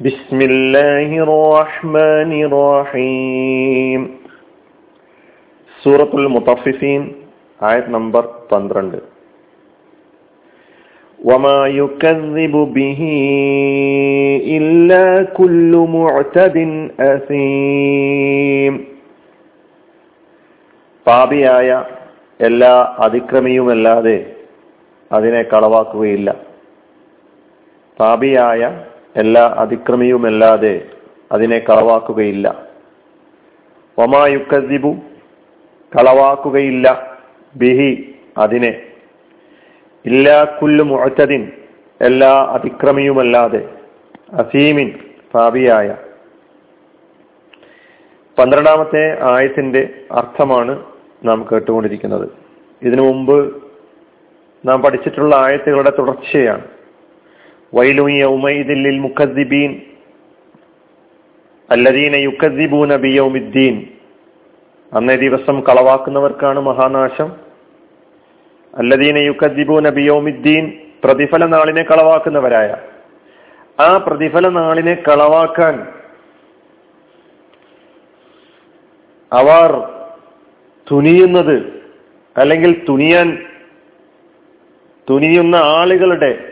بسم الله الرحمن الرحيم സൂറത്തുൽ മുത്തഫിഫീൻ ആയത് നമ്പർ പന്ത്രണ്ട് وما يكذب به إلا كل معتد أثيم പാപിയായ എല്ലാ അതിക്രമിയുമല്ലാതെ അതിനെ കളവാക്കുകയില്ല പാപിയായ എല്ലാ അതിക്രമിയുമല്ലാതെ അതിനെ കളവാക്കുകയില്ല. ഒമായുക്കസിബു കളവാക്കുകയില്ല ബിഹി അതിനെ. ഇല്ലാ കുല്ലു മുഴച്ചതിൻ എല്ലാ അതിക്രമിയുമല്ലാതെ അസീമിൻ പാപിയായ. പന്ത്രണ്ടാമത്തെ ആയത്തിന്റെ അർത്ഥമാണ് നാം കേട്ടുകൊണ്ടിരിക്കുന്നത്. ഇതിനു മുമ്പ് നാം പഠിച്ചിട്ടുള്ള ആയത്തുകളുടെ തുടർച്ചയാണ്. മുഖദ്ദിബീൻ അല്ലദീന അന്നേ ദിവസം കളവാക്കുന്നവർക്കാണ് മഹാനാശം. അല്ലദീന യുക്കദ്ദിബൂന ബിയൗമിദ്ദീൻ പ്രതിഫല നാളിനെ കളവാക്കുന്നവരായ. ആ പ്രതിഫല നാളിനെ കളവാക്കാൻ അവർ തുനിയുന്നത് അല്ലെങ്കിൽ തുനിയാൻ തുനിയുന്ന ആളുകളുടെ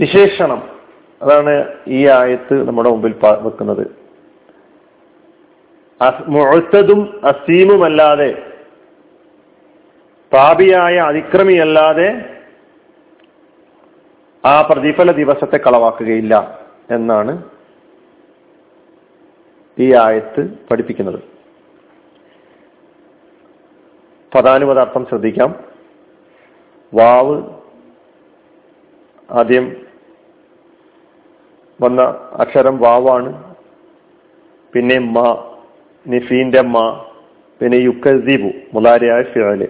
വിശേഷണം. അതാണ് ഈ ആയത്ത് നമ്മുടെ മുമ്പിൽ വെക്കുന്നത്. മുഴുത്തതും അസീമുമല്ലാതെ പാപിയായ അതിക്രമിയല്ലാതെ ആ പ്രതിഫല ദിവസത്തെ കളവാക്കുകയില്ല എന്നാണ് ഈ ആയത്ത് പഠിപ്പിക്കുന്നത്. പദാനുപദാർത്ഥം ശ്രദ്ധിക്കാം. വാവ് ആദ്യം വന്ന അക്ഷരം വാവാണ്. പിന്നെ മ നിഫീന്റെ മ പിന്നെ യുക്കസീബു മുലാരിയായ ഫിറൽ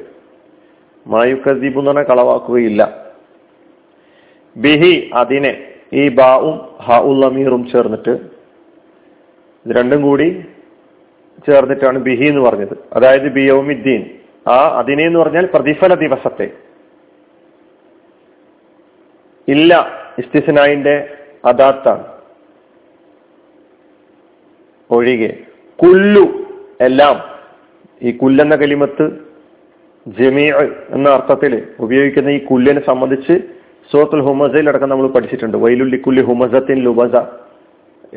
മാ യുക്കസീബു എന്ന് പറഞ്ഞാൽ കളവാക്കുകയില്ല. ബിഹി അതിനെ ഈ ബാവും ഹ ഉള്ളമീറും ചേർന്നിട്ട് ഇത് രണ്ടും കൂടി ചേർന്നിട്ടാണ് ബിഹി എന്ന് പറഞ്ഞത്. അതായത് ബിയോമിദ്ദീൻ ആ അതിനെ എന്ന് പറഞ്ഞാൽ പ്രതിഫല ദിവസത്തെ. ഇല്ല ഇസ്തിസ്നായിന്റെ അദാത്താണ് ഒഴികെ കുല്ലു എല്ലാം ഈ കുല്ലെന്ന കലിമത്ത് ജമീ എന്ന അർത്ഥത്തിൽ ഉപയോഗിക്കുന്ന ഈ കുല്ലിനെ സംബന്ധിച്ച് സൂറത്തുൽ ഹുമസയിൽ അടക്കം നമ്മൾ പഠിച്ചിട്ടുണ്ട്. വൈലുല്ലി കുല്ലി ഹുമസത്തിൻ ലുബസ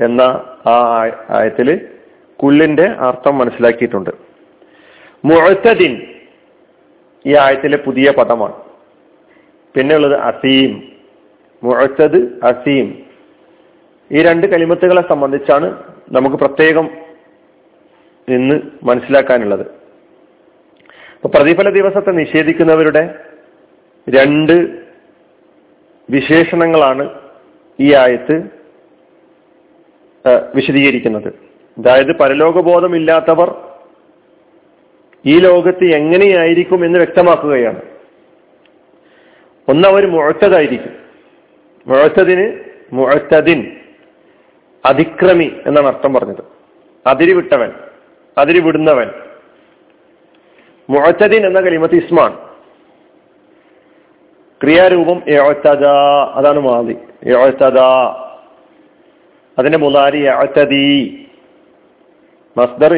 എന്ന ആ ആയത്തിൽ കുല്ലിന്റെ അർത്ഥം മനസ്സിലാക്കിയിട്ടുണ്ട്. മുഴത്തദിൻ ഈ ആയത്തിലെ പുതിയ പദമാണ്. പിന്നെയുള്ളത് അസീം. മുഴത്തത് അസീം. ഈ രണ്ട് കലിമത്തുകളെ സംബന്ധിച്ചാണ് നമുക്ക് പ്രത്യേകം ഇന്ന് മനസ്സിലാക്കാനുള്ളത്. അപ്പൊ പ്രതിഫല ദിവസത്തെ നിഷേധിക്കുന്നവരുടെ രണ്ട് വിശേഷണങ്ങളാണ് ഈ ആയത്ത് വിശദീകരിക്കുന്നത്. അതായത് പരലോകബോധമില്ലാത്തവർ ഈ ലോകത്ത് എങ്ങനെയായിരിക്കും എന്ന് വ്യക്തമാക്കുകയാണ്. ഒന്നവർ മുഴത്തതായിരിക്കും മുഴത്തതിന് മുഴത്തതിൻ അതിക്രമി എന്നാണ് അർത്ഥം പറഞ്ഞത്. അതിരി വിട്ടവൻ അതിരി വിടുന്നവൻ മുഴത്തതിൻ എന്ന കലിമത്ത് ഇസ്മാൻ ക്രിയാരൂപം അതാണ് മാതി. അതിന്റെ മുതാരി മസ്ദർ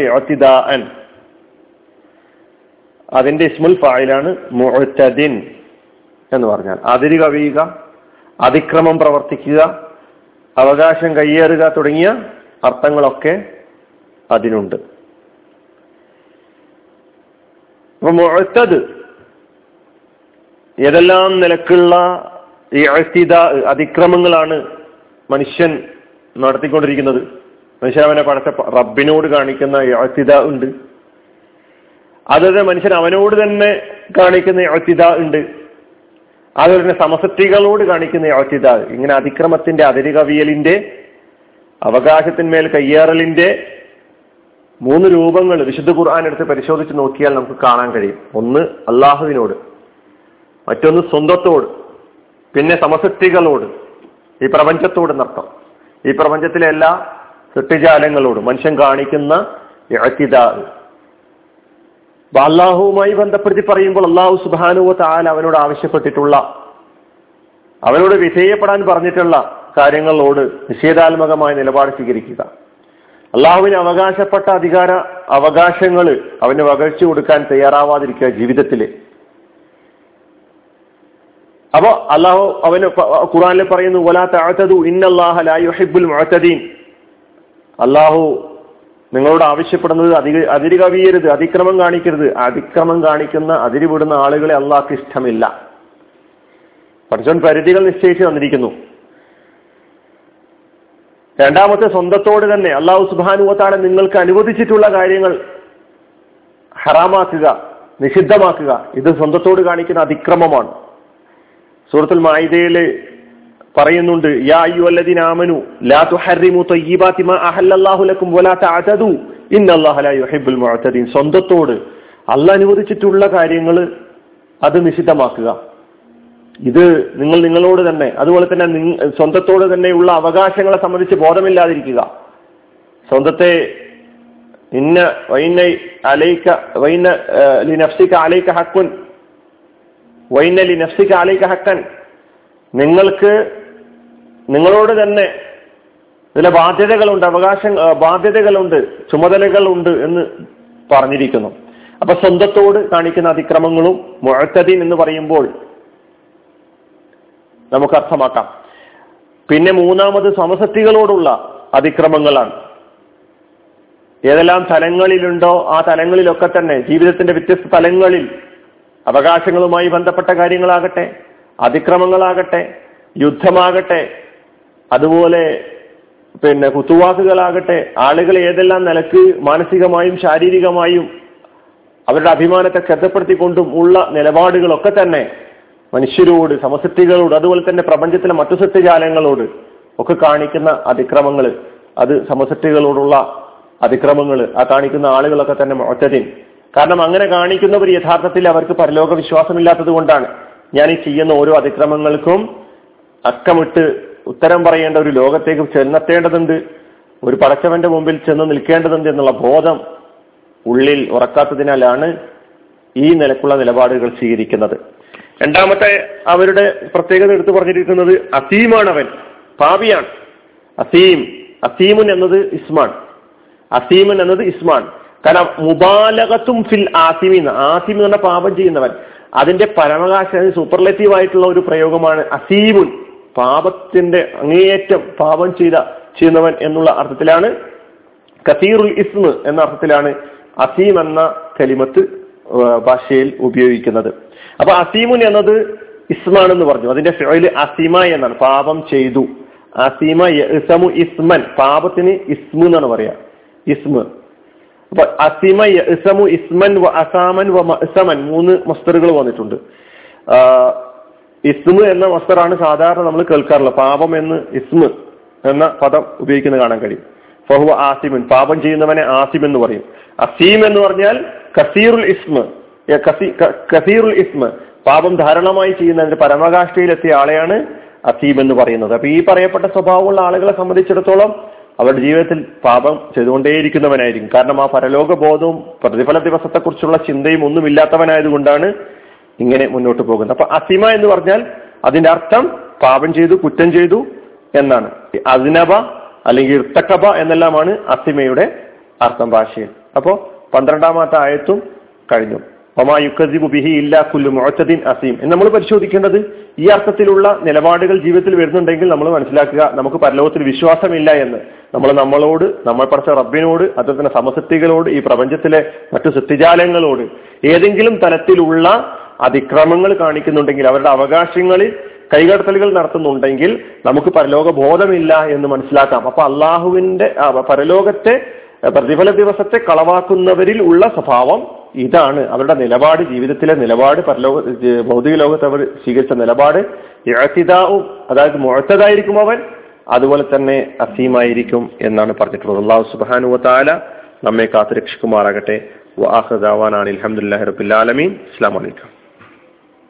അതിന്റെ ഇസ്മുൽ ഫായിലാണ് മുഴത്തദിൻ എന്ന് പറഞ്ഞാൽ. അതിരി കവിയുക അതിക്രമം പ്രവർത്തിക്കുക അവകാശം കയ്യേറുക തുടങ്ങിയ അർത്ഥങ്ങളൊക്കെ അതിനുണ്ട്. മുഴത്തത് ഏതെല്ലാം നിലക്കുള്ള ഈ അതിക്രമങ്ങളാണ് മനുഷ്യൻ നടത്തിക്കൊണ്ടിരിക്കുന്നത്? മനുഷ്യൻ അവനെ പടച്ച റബ്ബിനോട് കാണിക്കുന്ന അഴ്ത്തിത ഉണ്ട്. അതുപോലെ മനുഷ്യൻ അവനോട് തന്നെ കാണിക്കുന്ന അഴ്ത്തിത ഉണ്ട്. അതുപോലെ തന്നെ സമസക്തികളോട് കാണിക്കുന്ന യോഗ്യത ഇങ്ങനെ അതിക്രമത്തിന്റെ അതിരി കവിയലിന്റെ അവകാശത്തിന്മേൽ കയ്യേറലിന്റെ മൂന്ന് രൂപങ്ങൾ വിശുദ്ധ ഖുർആൻ എടുത്ത് പരിശോധിച്ച് നോക്കിയാൽ നമുക്ക് കാണാൻ കഴിയും. ഒന്ന് അള്ളാഹുവിനോട് മറ്റൊന്ന് സ്വന്തത്തോട് പിന്നെ സമസൃഷ്ടികളോട് ഈ പ്രപഞ്ചത്തോട് നർത്ഥം ഈ പ്രപഞ്ചത്തിലെ എല്ലാ സൃഷ്ടിജാലങ്ങളോടും മനുഷ്യൻ കാണിക്കുന്ന ഇഴത്തിത അള്ളാഹുവുമായി ബന്ധപ്പെടുത്തി പറയുമ്പോൾ അള്ളാഹു സുബാനുവ താൻ അവനോട് ആവശ്യപ്പെട്ടിട്ടുള്ള അവനോട് വിധേയപ്പെടാൻ പറഞ്ഞിട്ടുള്ള കാര്യങ്ങളോട് നിഷേധാത്മകമായ നിലപാട് സ്വീകരിക്കുക. അള്ളാഹുവിന് അവകാശപ്പെട്ട അധികാര അവകാശങ്ങൾ അവന് വകഴ്ച കൊടുക്കാൻ തയ്യാറാവാതിരിക്കുക ജീവിതത്തിൽ. അപ്പോ അള്ളാഹു അവന് ഖുറാനിൽ പറയുന്നു ലാ അള്ളാഹു നിങ്ങളോട് ആവശ്യപ്പെടുന്നത് അതി അതിര് കവിയരുത് അതിക്രമം കാണിക്കരുത്. അതിക്രമം കാണിക്കുന്ന അതിരി വിടുന്ന ആളുകളെ അള്ളാഹ്ക്ക് ഇഷ്ടമില്ല. പഠിച്ചോൻ പരിധികൾ നിശ്ചയിച്ച് തന്നിരിക്കുന്നു. രണ്ടാമത്തെ സ്വന്തത്തോട് തന്നെ അള്ളാഹു സുബാനുവത്താണ് നിങ്ങൾക്ക് അനുവദിച്ചിട്ടുള്ള കാര്യങ്ങൾ ഹറാമാക്കുക നിഷിദ്ധമാക്കുക. ഇത് സ്വന്തത്തോട് കാണിക്കുന്ന അതിക്രമമാണ്. സുഹൃത്തുൽ മായിദയിൽ പറയുന്നുണ്ട് യാ ലാ മാ അഹല്ലല്ലാഹു ലക്കും വലാ ലാ യുഹിബ്ബുൽ സ്വന്തത്തോട് അല്ല അനുവദിച്ചിട്ടുള്ള കാര്യങ്ങൾ അത് നിഷിദ്ധമാക്കുക. ഇത് നിങ്ങൾ നിങ്ങളോട് തന്നെ അതുപോലെ തന്നെ സ്വന്തത്തോട് തന്നെയുള്ള അവകാശങ്ങളെ സംബന്ധിച്ച് ബോധമില്ലാതിരിക്കുക. സ്വന്തത്തെ ഇന്ന വൈന അലൈക്ക വൈന ലിനഫ്സിക അലൈക്ക ഹക്കുൻ വൈന ലിനഫ്സിക അലൈക്ക ഹക്കൻ. നിങ്ങൾക്ക് നിങ്ങളോട് തന്നെ ചില ബാധ്യതകളുണ്ട് അവകാശ ബാധ്യതകളുണ്ട് ചുമതലകളുണ്ട് എന്ന് പറഞ്ഞിരിക്കുന്നു. അപ്പൊ സ്വന്തത്തോട് കാണിക്കുന്ന അതിക്രമങ്ങളും മുഴക്കതി എന്ന് പറയുമ്പോൾ നമുക്ക് അർത്ഥമാക്കാം. പിന്നെ മൂന്നാമത് സമസക്തികളോടുള്ള അതിക്രമങ്ങളാണ്. ഏതെല്ലാം തലങ്ങളിലുണ്ടോ ആ തലങ്ങളിലൊക്കെ തന്നെ ജീവിതത്തിന്റെ വ്യത്യസ്ത തലങ്ങളിൽ അവകാശങ്ങളുമായി ബന്ധപ്പെട്ട കാര്യങ്ങളാകട്ടെ അതിക്രമങ്ങളാകട്ടെ യുദ്ധമാകട്ടെ അതുപോലെ പിന്നെ കുത്തുവാക്കുകളാകട്ടെ ആളുകൾ ഏതെല്ലാം നിലയ്ക്ക് മാനസികമായും ശാരീരികമായും അവരുടെ അഭിമാനത്തെ ശ്രദ്ധപ്പെടുത്തിക്കൊണ്ടും ഉള്ള നിലപാടുകളൊക്കെ തന്നെ മനുഷ്യരോട് സമസൃഷ്ടികളോട് അതുപോലെ തന്നെ പ്രപഞ്ചത്തിലെ മറ്റു സൃഷ്ടിജാലങ്ങളോട് ഒക്കെ കാണിക്കുന്ന അതിക്രമങ്ങൾ അത് സമസൃഷ്ടികളോടുള്ള അതിക്രമങ്ങൾ ആ കാണിക്കുന്ന ആളുകളൊക്കെ തന്നെ ഒറ്റതിൻ കാരണം അങ്ങനെ കാണിക്കുന്നവർ യഥാർത്ഥത്തിൽ അവർക്ക് പരലോക വിശ്വാസമില്ലാത്തത് കൊണ്ടാണ്. ഞാൻ ഈ ചെയ്യുന്ന ഓരോ അതിക്രമങ്ങൾക്കും അക്കമിട്ട് ഉത്തരം പറയേണ്ട ഒരു ലോകത്തേക്ക് ചെന്നെത്തേണ്ടതുണ്ട് ഒരു പടച്ചവന്റെ മുമ്പിൽ ചെന്ന് നിൽക്കേണ്ടതുണ്ട് എന്നുള്ള ബോധം ഉള്ളിൽ ഉറക്കാത്തതിനാലാണ് ഈ നിലക്കുള്ള നിലപാടുകൾ സ്വീകരിക്കുന്നത്. രണ്ടാമത്തെ അവരുടെ പ്രത്യേകത എടുത്തു പറഞ്ഞിരിക്കുന്നത് അസീമാണ് അവൻ പാപിയാണ്. അസീം അസീമുൻ എന്നത് ഇസ്മാൻ. അസീമൻ എന്നത് ഇസ്മാൻ. കാരണം മുബാലകത്തും ഫിൽ ആസിമി ആസിം എന്ന പാപം ചെയ്യുന്നവൻ. അതിന്റെ പരമകാശ സൂപ്പർലെറ്റീവ് ആയിട്ടുള്ള ഒരു പ്രയോഗമാണ് അസീമുൻ. പാപത്തിന്റെ അങ്ങേയറ്റം പാപം ചെയ്ത ചെയ്യുന്നവൻ എന്നുള്ള അർത്ഥത്തിലാണ് കസീറുൽ ഇസ്മ് എന്ന അർത്ഥത്തിലാണ് അസീം എന്ന കലിമത്ത് ഭാഷയിൽ ഉപയോഗിക്കുന്നത്. അപ്പൊ അസീമുൻ എന്നത് ഇസ്മാണെന്ന് പറഞ്ഞു. അതിന്റെ ഫിഴൽ അസീമ എന്നാണ്. പാപം ചെയ്തു. അസീമ ഇസമു ഇസ്മൻ. പാപത്തിന് ഇസ്മു എന്നാണ് പറയാ. ഇസ്മ. അപ്പൊ അസീമ ഇസമു ഇസ്മൻ അസാമൻ വ മൂന്ന് മസ്തറുകൾ വന്നിട്ടുണ്ട്. ഇസ്മു എന്ന മസ്തറാണ് സാധാരണ നമ്മൾ കേൾക്കാറുള്ളത്. പാപം എന്ന് ഇസ്മ എന്ന പദം ഉപയോഗിക്കുന്നത് കാണാൻ കഴിയും. ഫഹുവ ആസിമുൻ. പാപം ചെയ്യുന്നവനെ ആസിം എന്ന് പറയും. അസീം എന്ന് പറഞ്ഞാൽ കസീറുൽ ഇസ്മ. കസീറുൽ ഇസ്മ. പാപം ധാരാളമായി ചെയ്യുന്നതിന്റെ പരമകാഷ്ഠയിലെത്തിയ ആളെയാണ് അസീം എന്ന് പറയുന്നത്. അപ്പൊ ഈ പറയപ്പെട്ട സ്വഭാവമുള്ള ആളുകളെ സംബന്ധിച്ചിടത്തോളം അവരുടെ ജീവിതത്തിൽ പാപം ചെയ്തുകൊണ്ടേയിരിക്കുന്നവനായിരിക്കും. കാരണം ആ പരലോക ബോധവും പ്രതിഫല ദിവസത്തെക്കുറിച്ചുള്ള ചിന്തയും ഒന്നും ഇല്ലാത്തവനായതുകൊണ്ടാണ് ഇങ്ങനെ മുന്നോട്ട് പോകുന്നത് അപ്പൊ അസിമ എന്ന് പറഞ്ഞാൽ അതിന്റെ അർത്ഥം പാപം ചെയ്തു കുറ്റം ചെയ്തു എന്നാണ്. അസിനബ അല്ലെങ്കിൽ ഇർത്തക്കബ എന്നെല്ലാമാണ് അസിമയുടെ അർത്ഥം ഭാഷയിൽ. അപ്പോ പന്ത്രണ്ടാമത്തെ ആയത്തും കഴിഞ്ഞു. ഒമാ യുക്കസിബു ബിഹി ഇല്ലാ കുല്ലു മുഅത്തദിൻ അസീം. എന്ന് നമ്മൾ പരിശോധിക്കേണ്ടത് ഈ അർത്ഥത്തിലുള്ള നിലപാടുകൾ ജീവിതത്തിൽ വരുന്നുണ്ടെങ്കിൽ നമ്മൾ മനസ്സിലാക്കുക നമുക്ക് പരലോകത്തിൽ വിശ്വാസമില്ല എന്ന്. നമ്മൾ നമ്മളോട് നമ്മൾ പഠിച്ച റബ്ബിനോട് അതുപോലെ തന്നെ സമസൃഷ്ടികളോട് ഈ പ്രപഞ്ചത്തിലെ മറ്റു സൃഷ്ടിജാലങ്ങളോട് ഏതെങ്കിലും തരത്തിലുള്ള അതിക്രമങ്ങൾ കാണിക്കുന്നുണ്ടെങ്കിൽ അവരുടെ അവകാശങ്ങളിൽ കൈകടത്തലുകൾ നടത്തുന്നുണ്ടെങ്കിൽ നമുക്ക് പരലോക ബോധമില്ല എന്ന് മനസ്സിലാക്കാം. അപ്പൊ അള്ളാഹുവിന്റെ പരലോകത്തെ പ്രതിഫല ദിവസത്തെ കളവാക്കുന്നവരിൽ ഉള്ള സ്വഭാവം ഇതാണ്. അവരുടെ നിലപാട് ജീവിതത്തിലെ നിലപാട് പരലോക ഭൗതിക ലോകത്ത് അവർ സ്വീകരിച്ച നിലപാട് ഇഴത്തിതാവും അതായത് മുഴത്തതായിരിക്കും അവൻ അതുപോലെ തന്നെ അസീമായിരിക്കും എന്നാണ് പറഞ്ഞിട്ടുള്ളത്. അള്ളാഹു സുബാനു താല നമ്മെ കാത്തുരക്ഷിക്കുമാറാകട്ടെ. വാഹദാവാനാണ് അലഹമുല്ലാ റബുല്ലാലമീൻ അസ്സാം വലൈക്കും